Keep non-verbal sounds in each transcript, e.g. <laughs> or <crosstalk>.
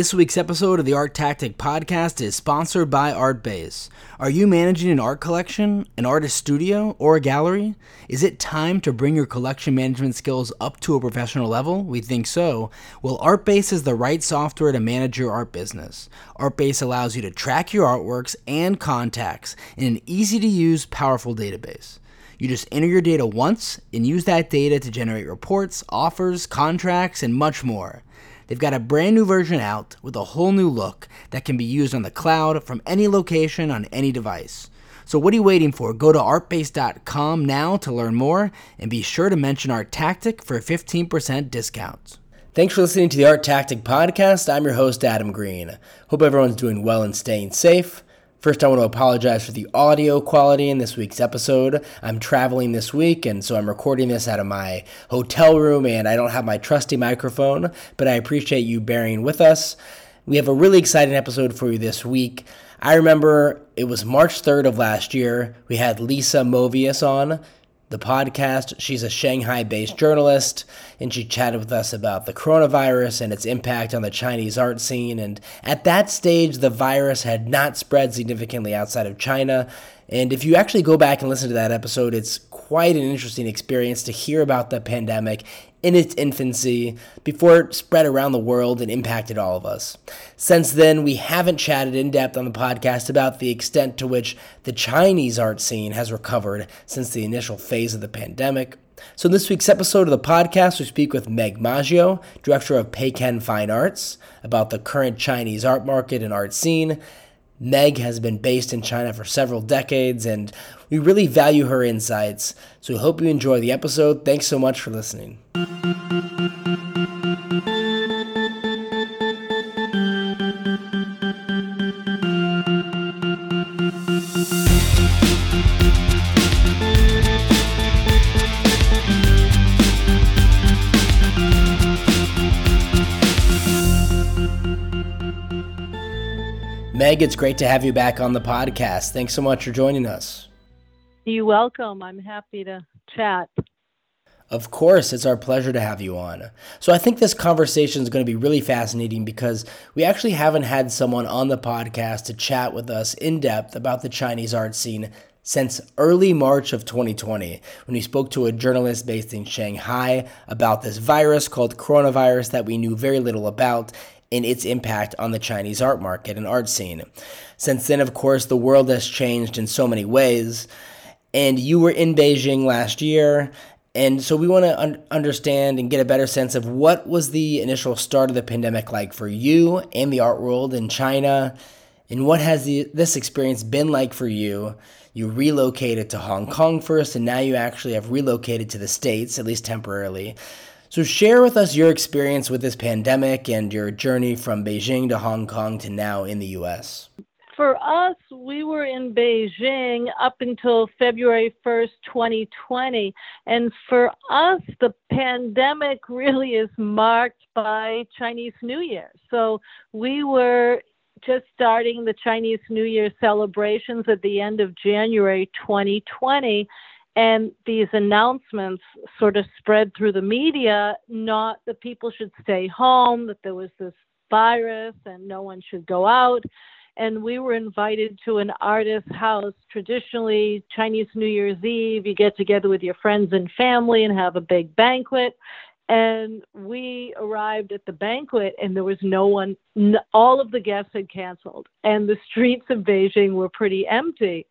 This week's episode of the Art Tactic podcast is sponsored by ArtBase. Are you managing an art collection, an artist studio, or a gallery? Is it time to bring your collection management skills up to a professional level? We think so. Well, ArtBase is the right software to manage your art business. ArtBase allows you to track your artworks and contacts in an easy to use, powerful database. You just enter your data once and use that data to generate reports, offers, contracts, and much more. They've got a brand new version out with a whole new look that can be used on the cloud from any location on any device. So what are you waiting for? Go to artbase.com now to learn more and be sure to mention Art Tactic for a 15% discount. Thanks for listening to the Art Tactic podcast. I'm your host Adam Green. Hope everyone's doing well and staying safe. First, I want to apologize for the audio quality in this week's episode. I'm traveling this week, and so I'm recording this out of my hotel room, and I don't have my trusty microphone, but I appreciate you bearing with us. We have a really exciting episode for you this week. I remember it was March 3rd of last year. We had Lisa Movius on the podcast. She's a Shanghai based journalist, and she chatted with us about the coronavirus and its impact on the Chinese art scene. And at that stage, the virus had not spread significantly outside of China. And if you actually go back and listen to that episode, it's quite an interesting experience to hear about the pandemic in its infancy before it spread around the world and impacted all of us. Since then, we haven't chatted in depth on the podcast about the extent to which the Chinese art scene has recovered since the initial phase of the pandemic. So, in this week's episode of the podcast, we speak with Meg Maggio, director of Pekin Fine Arts, about the current Chinese art market and art scene. Meg has been based in China for several decades, and we really value her insights. So, we hope you enjoy the episode. Thanks so much for listening. Meg, it's great to have you back on the podcast. Thanks so much for joining us. You're welcome. I'm happy to chat. Of course, it's our pleasure to have you on. So, I think this conversation is going to be really fascinating because we actually haven't had someone on the podcast to chat with us in depth about the Chinese art scene since early March of 2020 when we spoke to a journalist based in Shanghai about this virus called coronavirus that we knew very little about in its impact on the Chinese art market and art scene. Since then, of course, the world has changed in so many ways. And you were in Beijing last year. And so we want to un- understand and get a better sense of what was the initial start of the pandemic like for you and the art world in China, and what has the, this experience been like for you? You relocated to Hong Kong first, and now you actually have relocated to the States, at least temporarily. So, share with us your experience with this pandemic and your journey from Beijing to Hong Kong to now in the US. For us, we were in Beijing up until February 1st, 2020. And for us, the pandemic really is marked by Chinese New Year. So, we were just starting the Chinese New Year celebrations at the end of January 2020 and these announcements sort of spread through the media not that people should stay home that there was this virus and no one should go out. And we were invited to an artist's house. Traditionally chinese new year's eve you get together with your friends and family and have a big banquet. And we arrived at the banquet and there was no one all of the guests had canceled. And the streets of beijing were pretty empty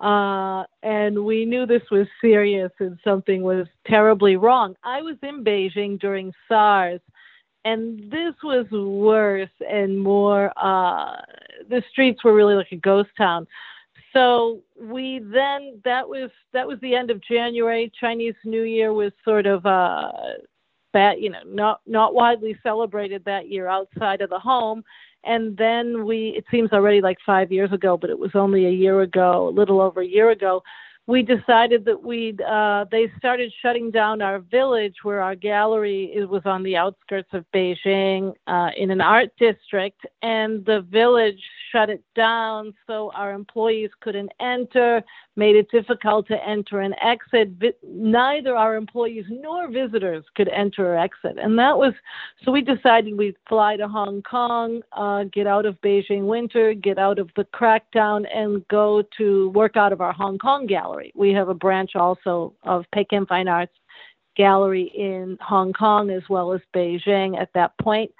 uh, and we knew this was serious and something was terribly wrong. I was in Beijing during SARS, and this was worse and more. Uh, the streets were really like a ghost town. So we then that was that was the end of January. Chinese New Year was sort of uh, that you know not not widely celebrated that year outside of the home and then we it seems already like five years ago but it was only a year ago a little over a year ago we decided that we'd uh, they started shutting down our village where our gallery was on the outskirts of beijing uh, in an art district. And the village shut it down so our employees couldn't enter made it difficult to enter and exit neither our employees nor visitors could enter or exit and that was so we decided we'd fly to hong kong uh, get out of beijing winter get out of the crackdown and go to work out of our hong kong gallery. We have a branch also of Pekin Fine Arts Gallery in Hong Kong as well as Beijing at that point.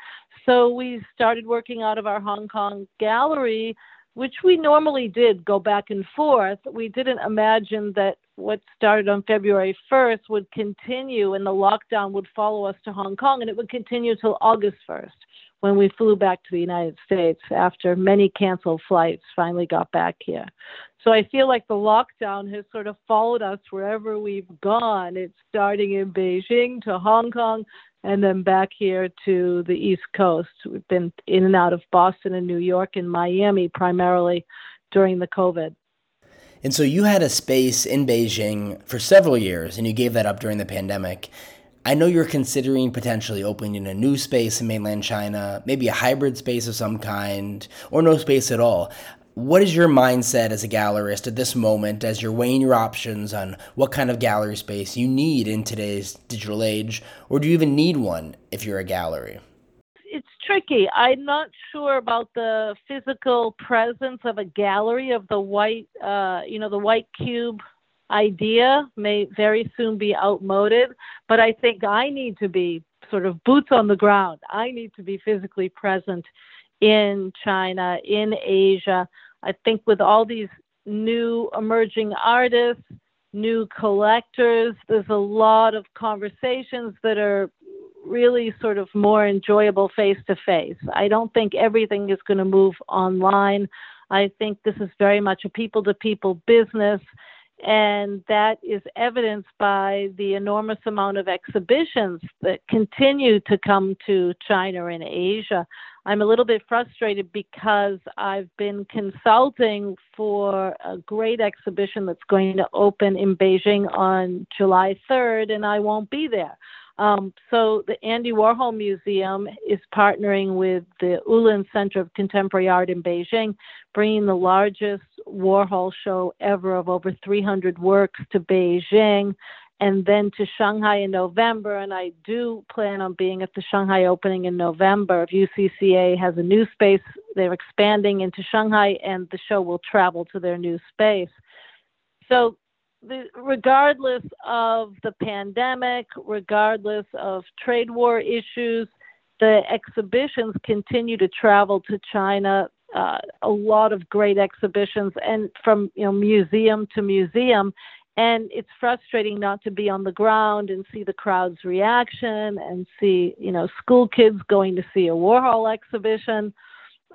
So we started working out of our Hong Kong gallery, which we normally did go back and forth. We didn't imagine that what started on February 1st would continue and the lockdown would follow us to Hong Kong and it would continue till August 1st when we flew back to the United States after many canceled flights finally got back here. So I feel like the lockdown has sort of followed us wherever we've gone. It's starting in Beijing to Hong Kong and then back here to the East Coast. We've been in and out of Boston and New York and Miami primarily during the COVID. And so you had a space in Beijing for several years and you gave that up during the pandemic. I know you're considering potentially opening a new space in mainland China, maybe a hybrid space of some kind, or no space at all. What is your mindset as a gallerist at this moment as you're weighing your options on what kind of gallery space you need in today's digital age, or do you even need one if you're a gallery? It's tricky. I'm not sure about the physical presence of a gallery of the white, uh, you know, the white cube idea may very soon be outmoded, but I think I need to be sort of boots on the ground. I need to be physically present in China, in Asia. I think with all these new emerging artists, new collectors, there's a lot of conversations that are really sort of more enjoyable face to face. I don't think everything is going to move online. I think this is very much a people to people business and that is evidenced by the enormous amount of exhibitions that continue to come to China and Asia. I'm a little bit frustrated because I've been consulting for a great exhibition that's going to open in Beijing on July 3rd, and I won't be there. Um, so the Andy Warhol Museum is partnering with the Ullens Center of Contemporary Art in Beijing, bringing the largest Warhol show ever of over 300 works to Beijing and then to Shanghai in November. And I do plan on being at the Shanghai opening in November. If UCCA has a new space, they're expanding into Shanghai, and the show will travel to their new space. So the, regardless of the pandemic, regardless of trade war issues, the exhibitions continue to travel to China. Uh, a lot of great exhibitions, and from you know museum to museum, and it's frustrating not to be on the ground and see the crowd's reaction and see you know school kids going to see a Warhol exhibition.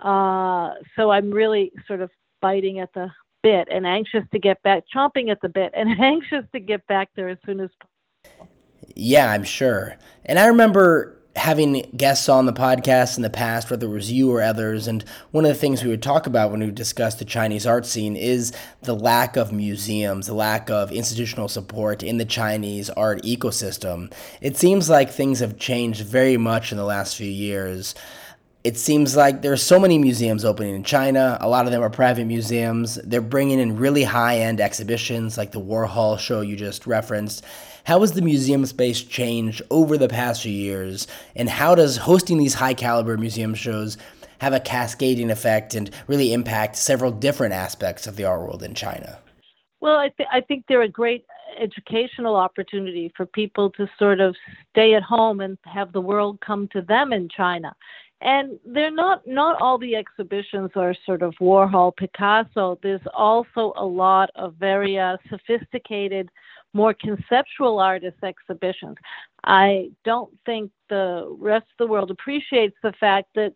Uh, so I'm really sort of biting at the bit and anxious to get back, chomping at the bit, and <laughs> anxious to get back there as soon as possible. Yeah, I'm sure. And I remember having guests on the podcast in the past, whether it was you or others, and one of the things we would talk about when we discussed the Chinese art scene is the lack of museums, the lack of institutional support in the Chinese art ecosystem. It seems like things have changed very much in the last few years it seems like there are so many museums opening in China. A lot of them are private museums. They're bringing in really high end exhibitions like the Warhol show you just referenced. How has the museum space changed over the past few years? And how does hosting these high caliber museum shows have a cascading effect and really impact several different aspects of the art world in China? Well, I, th- I think they're a great educational opportunity for people to sort of stay at home and have the world come to them in China and they're not not all the exhibitions are sort of warhol picasso. There's also a lot of very uh, sophisticated more conceptual artist exhibitions. I don't think the rest of the world appreciates the fact that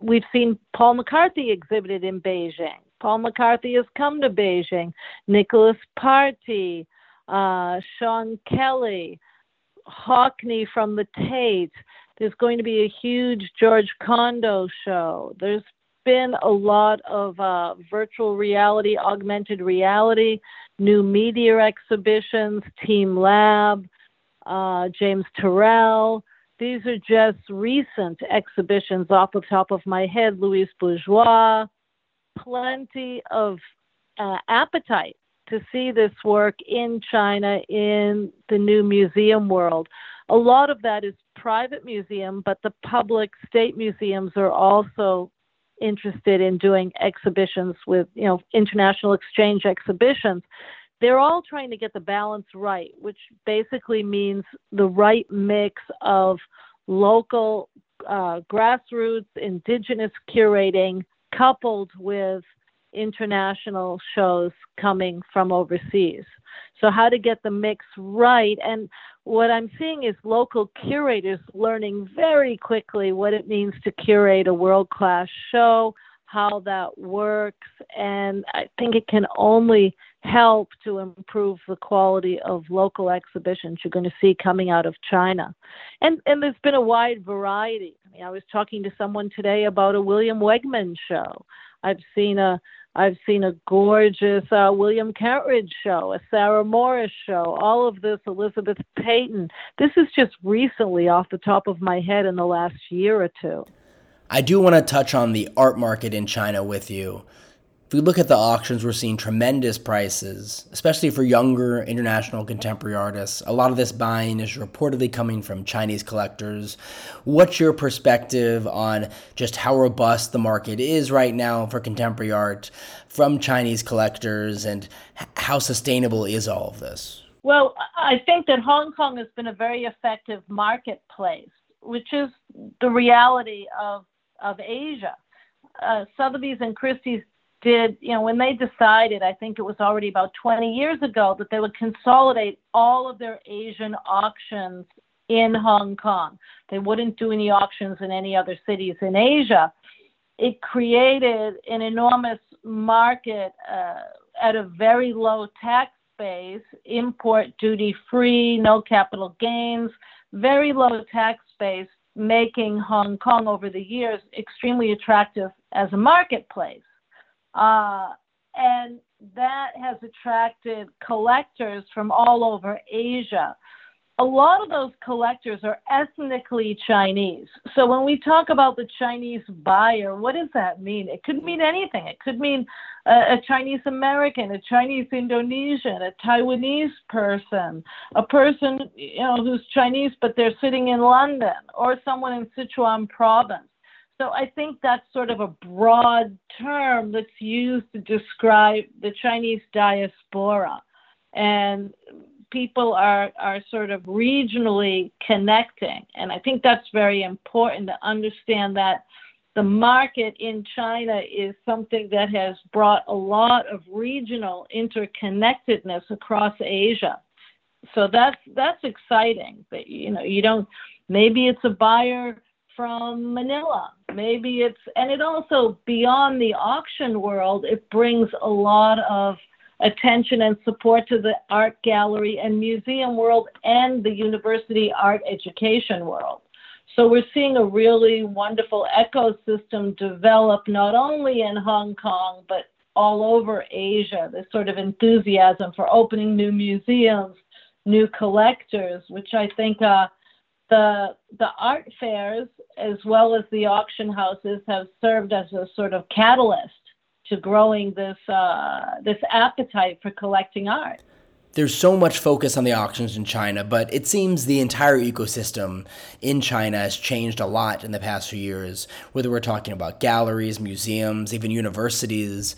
we've seen paul mccarthy exhibited in beijing. Paul mccarthy has come to beijing. Nicolas party uh, sean kelly hockney from the tate there's going to be a huge George Condo show. There's been a lot of uh, virtual reality, augmented reality, new media exhibitions, Team Lab, uh, James Turrell. These are just recent exhibitions off the top of my head. Louise Bourgeois, plenty of uh, appetite to see this work in China in the new museum world. A lot of that is private museum, but the public state museums are also interested in doing exhibitions with, you know, international exchange exhibitions. They're all trying to get the balance right, which basically means the right mix of local uh, grassroots indigenous curating coupled with international shows coming from overseas. So, how to get the mix right. And what I'm seeing is local curators learning very quickly what it means to curate a world class show, how that works. And I think it can only help to improve the quality of local exhibitions you're going to see coming out of China. And, and there's been a wide variety. I mean, I was talking to someone today about a William Wegman show. I've seen a I've seen a gorgeous uh, William Kentridge show, a Sarah Morris show, all of this Elizabeth Peyton. This is just recently off the top of my head in the last year or two. I do want to touch on the art market in China with you. If we look at the auctions, we're seeing tremendous prices, especially for younger international contemporary artists. A lot of this buying is reportedly coming from Chinese collectors. What's your perspective on just how robust the market is right now for contemporary art from Chinese collectors and how sustainable is all of this? Well, I think that Hong Kong has been a very effective marketplace, which is the reality of, of Asia. Uh, Sotheby's and Christie's did, you know, when they decided, I think it was already about 20 years ago, that they would consolidate all of their Asian auctions in Hong Kong. They wouldn't do any auctions in any other cities in Asia. It created an enormous market uh, at a very low tax base, import duty free, no capital gains, very low tax base, making Hong Kong over the years extremely attractive as a marketplace. Uh, and that has attracted collectors from all over Asia. A lot of those collectors are ethnically Chinese. So when we talk about the Chinese buyer, what does that mean? It could mean anything. It could mean a, a Chinese American, a Chinese Indonesian, a Taiwanese person, a person you know who's Chinese but they're sitting in London, or someone in Sichuan province. So I think that's sort of a broad term that's used to describe the Chinese diaspora. And people are, are sort of regionally connecting. And I think that's very important to understand that the market in China is something that has brought a lot of regional interconnectedness across Asia. So that's that's exciting. That you know you don't maybe it's a buyer from Manila. Maybe it's, and it also, beyond the auction world, it brings a lot of attention and support to the art gallery and museum world and the university art education world. So we're seeing a really wonderful ecosystem develop not only in Hong Kong, but all over Asia. This sort of enthusiasm for opening new museums, new collectors, which I think uh, the the art fairs as well as the auction houses have served as a sort of catalyst to growing this uh, this appetite for collecting art. There's so much focus on the auctions in China, but it seems the entire ecosystem in China has changed a lot in the past few years. Whether we're talking about galleries, museums, even universities,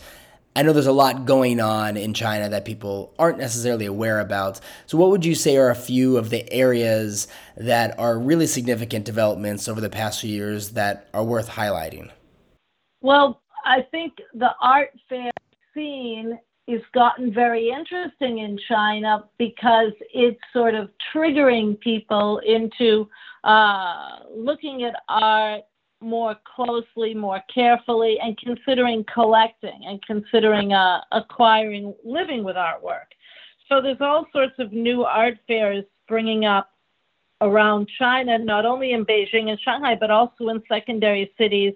I know there's a lot going on in China that people aren't necessarily aware about. So, what would you say are a few of the areas that are really significant developments over the past few years that are worth highlighting? Well, I think the art fair scene has gotten very interesting in China because it's sort of triggering people into uh, looking at art more closely, more carefully, and considering collecting and considering uh, acquiring, living with artwork. So there's all sorts of new art fairs springing up around China, not only in Beijing and Shanghai, but also in secondary cities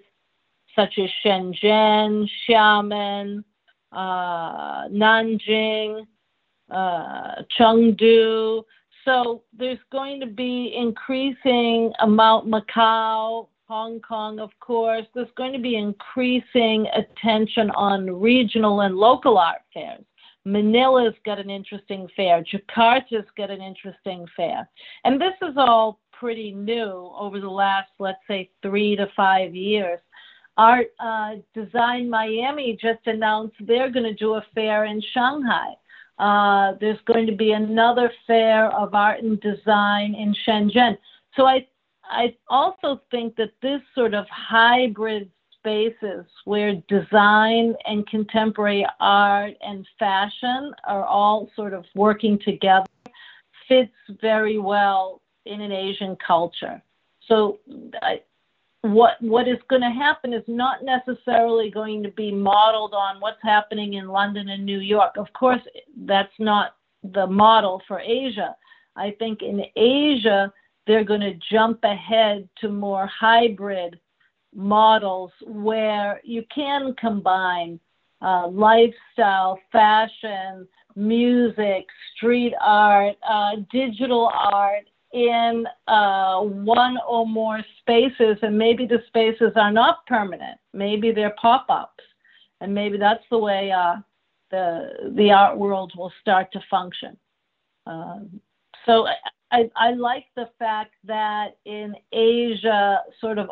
such as Shenzhen, Xiamen, uh, Nanjing, uh, Chengdu. So there's going to be increasing amount Macau, Hong Kong, of course. There's going to be increasing attention on regional and local art fairs. Manila's got an interesting fair. Jakarta's got an interesting fair. And this is all pretty new over the last, let's say, three to five years. Art uh, Design Miami just announced they're going to do a fair in Shanghai. Uh, there's going to be another fair of art and design in Shenzhen. So I, I also think that this sort of hybrid spaces where design and contemporary art and fashion are all sort of working together fits very well in an Asian culture. So I, what what is going to happen is not necessarily going to be modeled on what's happening in London and New York. Of course, that's not the model for Asia. I think in Asia they're going to jump ahead to more hybrid models where you can combine uh, lifestyle, fashion, music, street art, uh, digital art in uh, one or more spaces, and maybe the spaces are not permanent. Maybe they're pop-ups, and maybe that's the way uh, the the art world will start to function. Um, so I, I like the fact that in Asia, sort of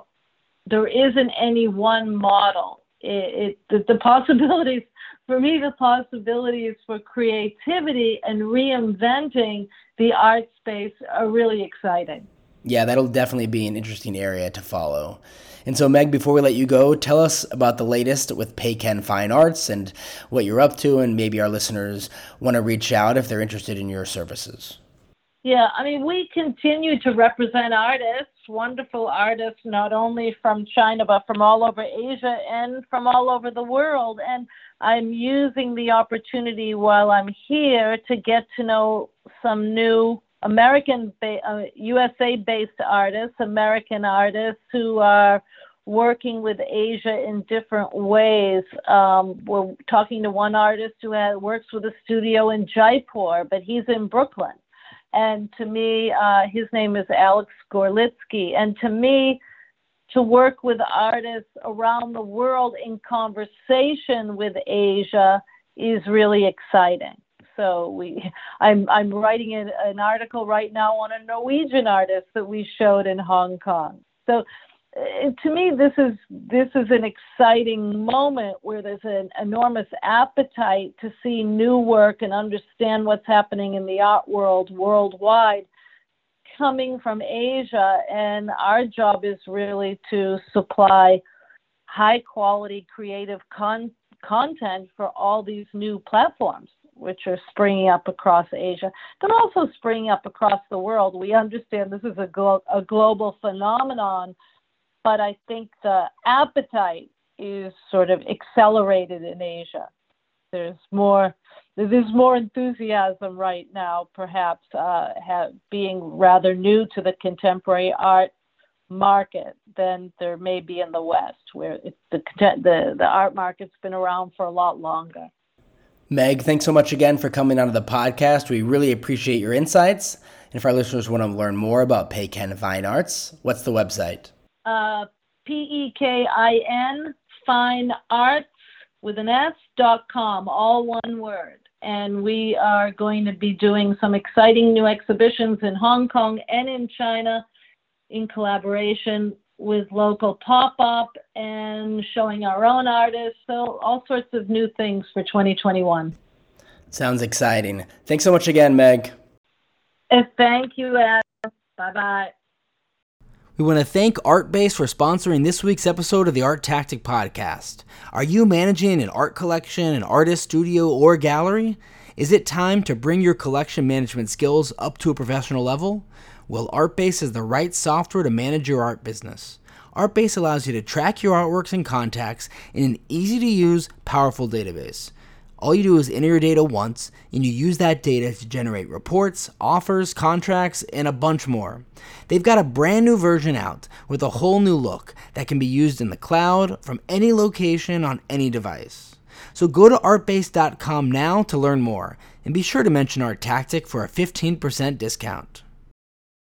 there isn't any one model. It, it the, the possibilities <laughs> for me, the possibilities for creativity and reinventing the art space are really exciting. Yeah, that'll definitely be an interesting area to follow. And so, Meg, before we let you go, tell us about the latest with Pekin Fine Arts and what you're up to, and maybe our listeners want to reach out if they're interested in your services. Yeah, I mean, we continue to represent artists, wonderful artists, not only from China, but from all over Asia and from all over the world. And I'm using the opportunity while I'm here to get to know some new American, uh, USA based artists, American artists who are working with Asia in different ways. Um, we're talking to one artist who has, works with a studio in Jaipur, but he's in Brooklyn. And to me, uh, his name is Alex Gorlitsky. And to me, to work with artists around the world in conversation with Asia is really exciting. So we, <laughs> I'm I'm writing an, an article right now on a Norwegian artist that we showed in Hong Kong. So Uh, to me, this is this is an exciting moment where there's an enormous appetite to see new work and understand what's happening in the art world worldwide, coming from Asia. And our job is really to supply high quality creative con- content for all these new platforms which are springing up across Asia, but also springing up across the world. We understand this is a, glo- a global phenomenon but I think the appetite is sort of accelerated in Asia. There's more there's more enthusiasm right now, perhaps uh, have, being rather new to the contemporary art market than there may be in the West, where the, the the art market's been around for a lot longer. Meg, thanks so much again for coming onto the podcast. We really appreciate your insights. And if our listeners want to learn more about Pekin Fine Arts, what's the website? Uh, P E K I N, fine arts with an S dot com, all one word. And we are going to be doing some exciting new exhibitions in Hong Kong and in China in collaboration with local pop up and showing our own artists. So, all sorts of new things for 2021. Sounds exciting. Thanks so much again, Meg. And thank you, Adam. Bye bye. We want to thank ArtBase for sponsoring this week's episode of the Art Tactic Podcast. Are you managing an art collection, an artist, studio, or gallery? Is it time to bring your collection management skills up to a professional level? Well, ArtBase is the right software to manage your art business. ArtBase allows you to track your artworks and contacts in an easy to use, powerful database. All you do is enter your data once, and you use that data to generate reports, offers, contracts, and a bunch more. They've got a brand new version out with a whole new look that can be used in the cloud from any location on any device. So go to artbase.com now to learn more, and be sure to mention Art Tactic for a 15% discount.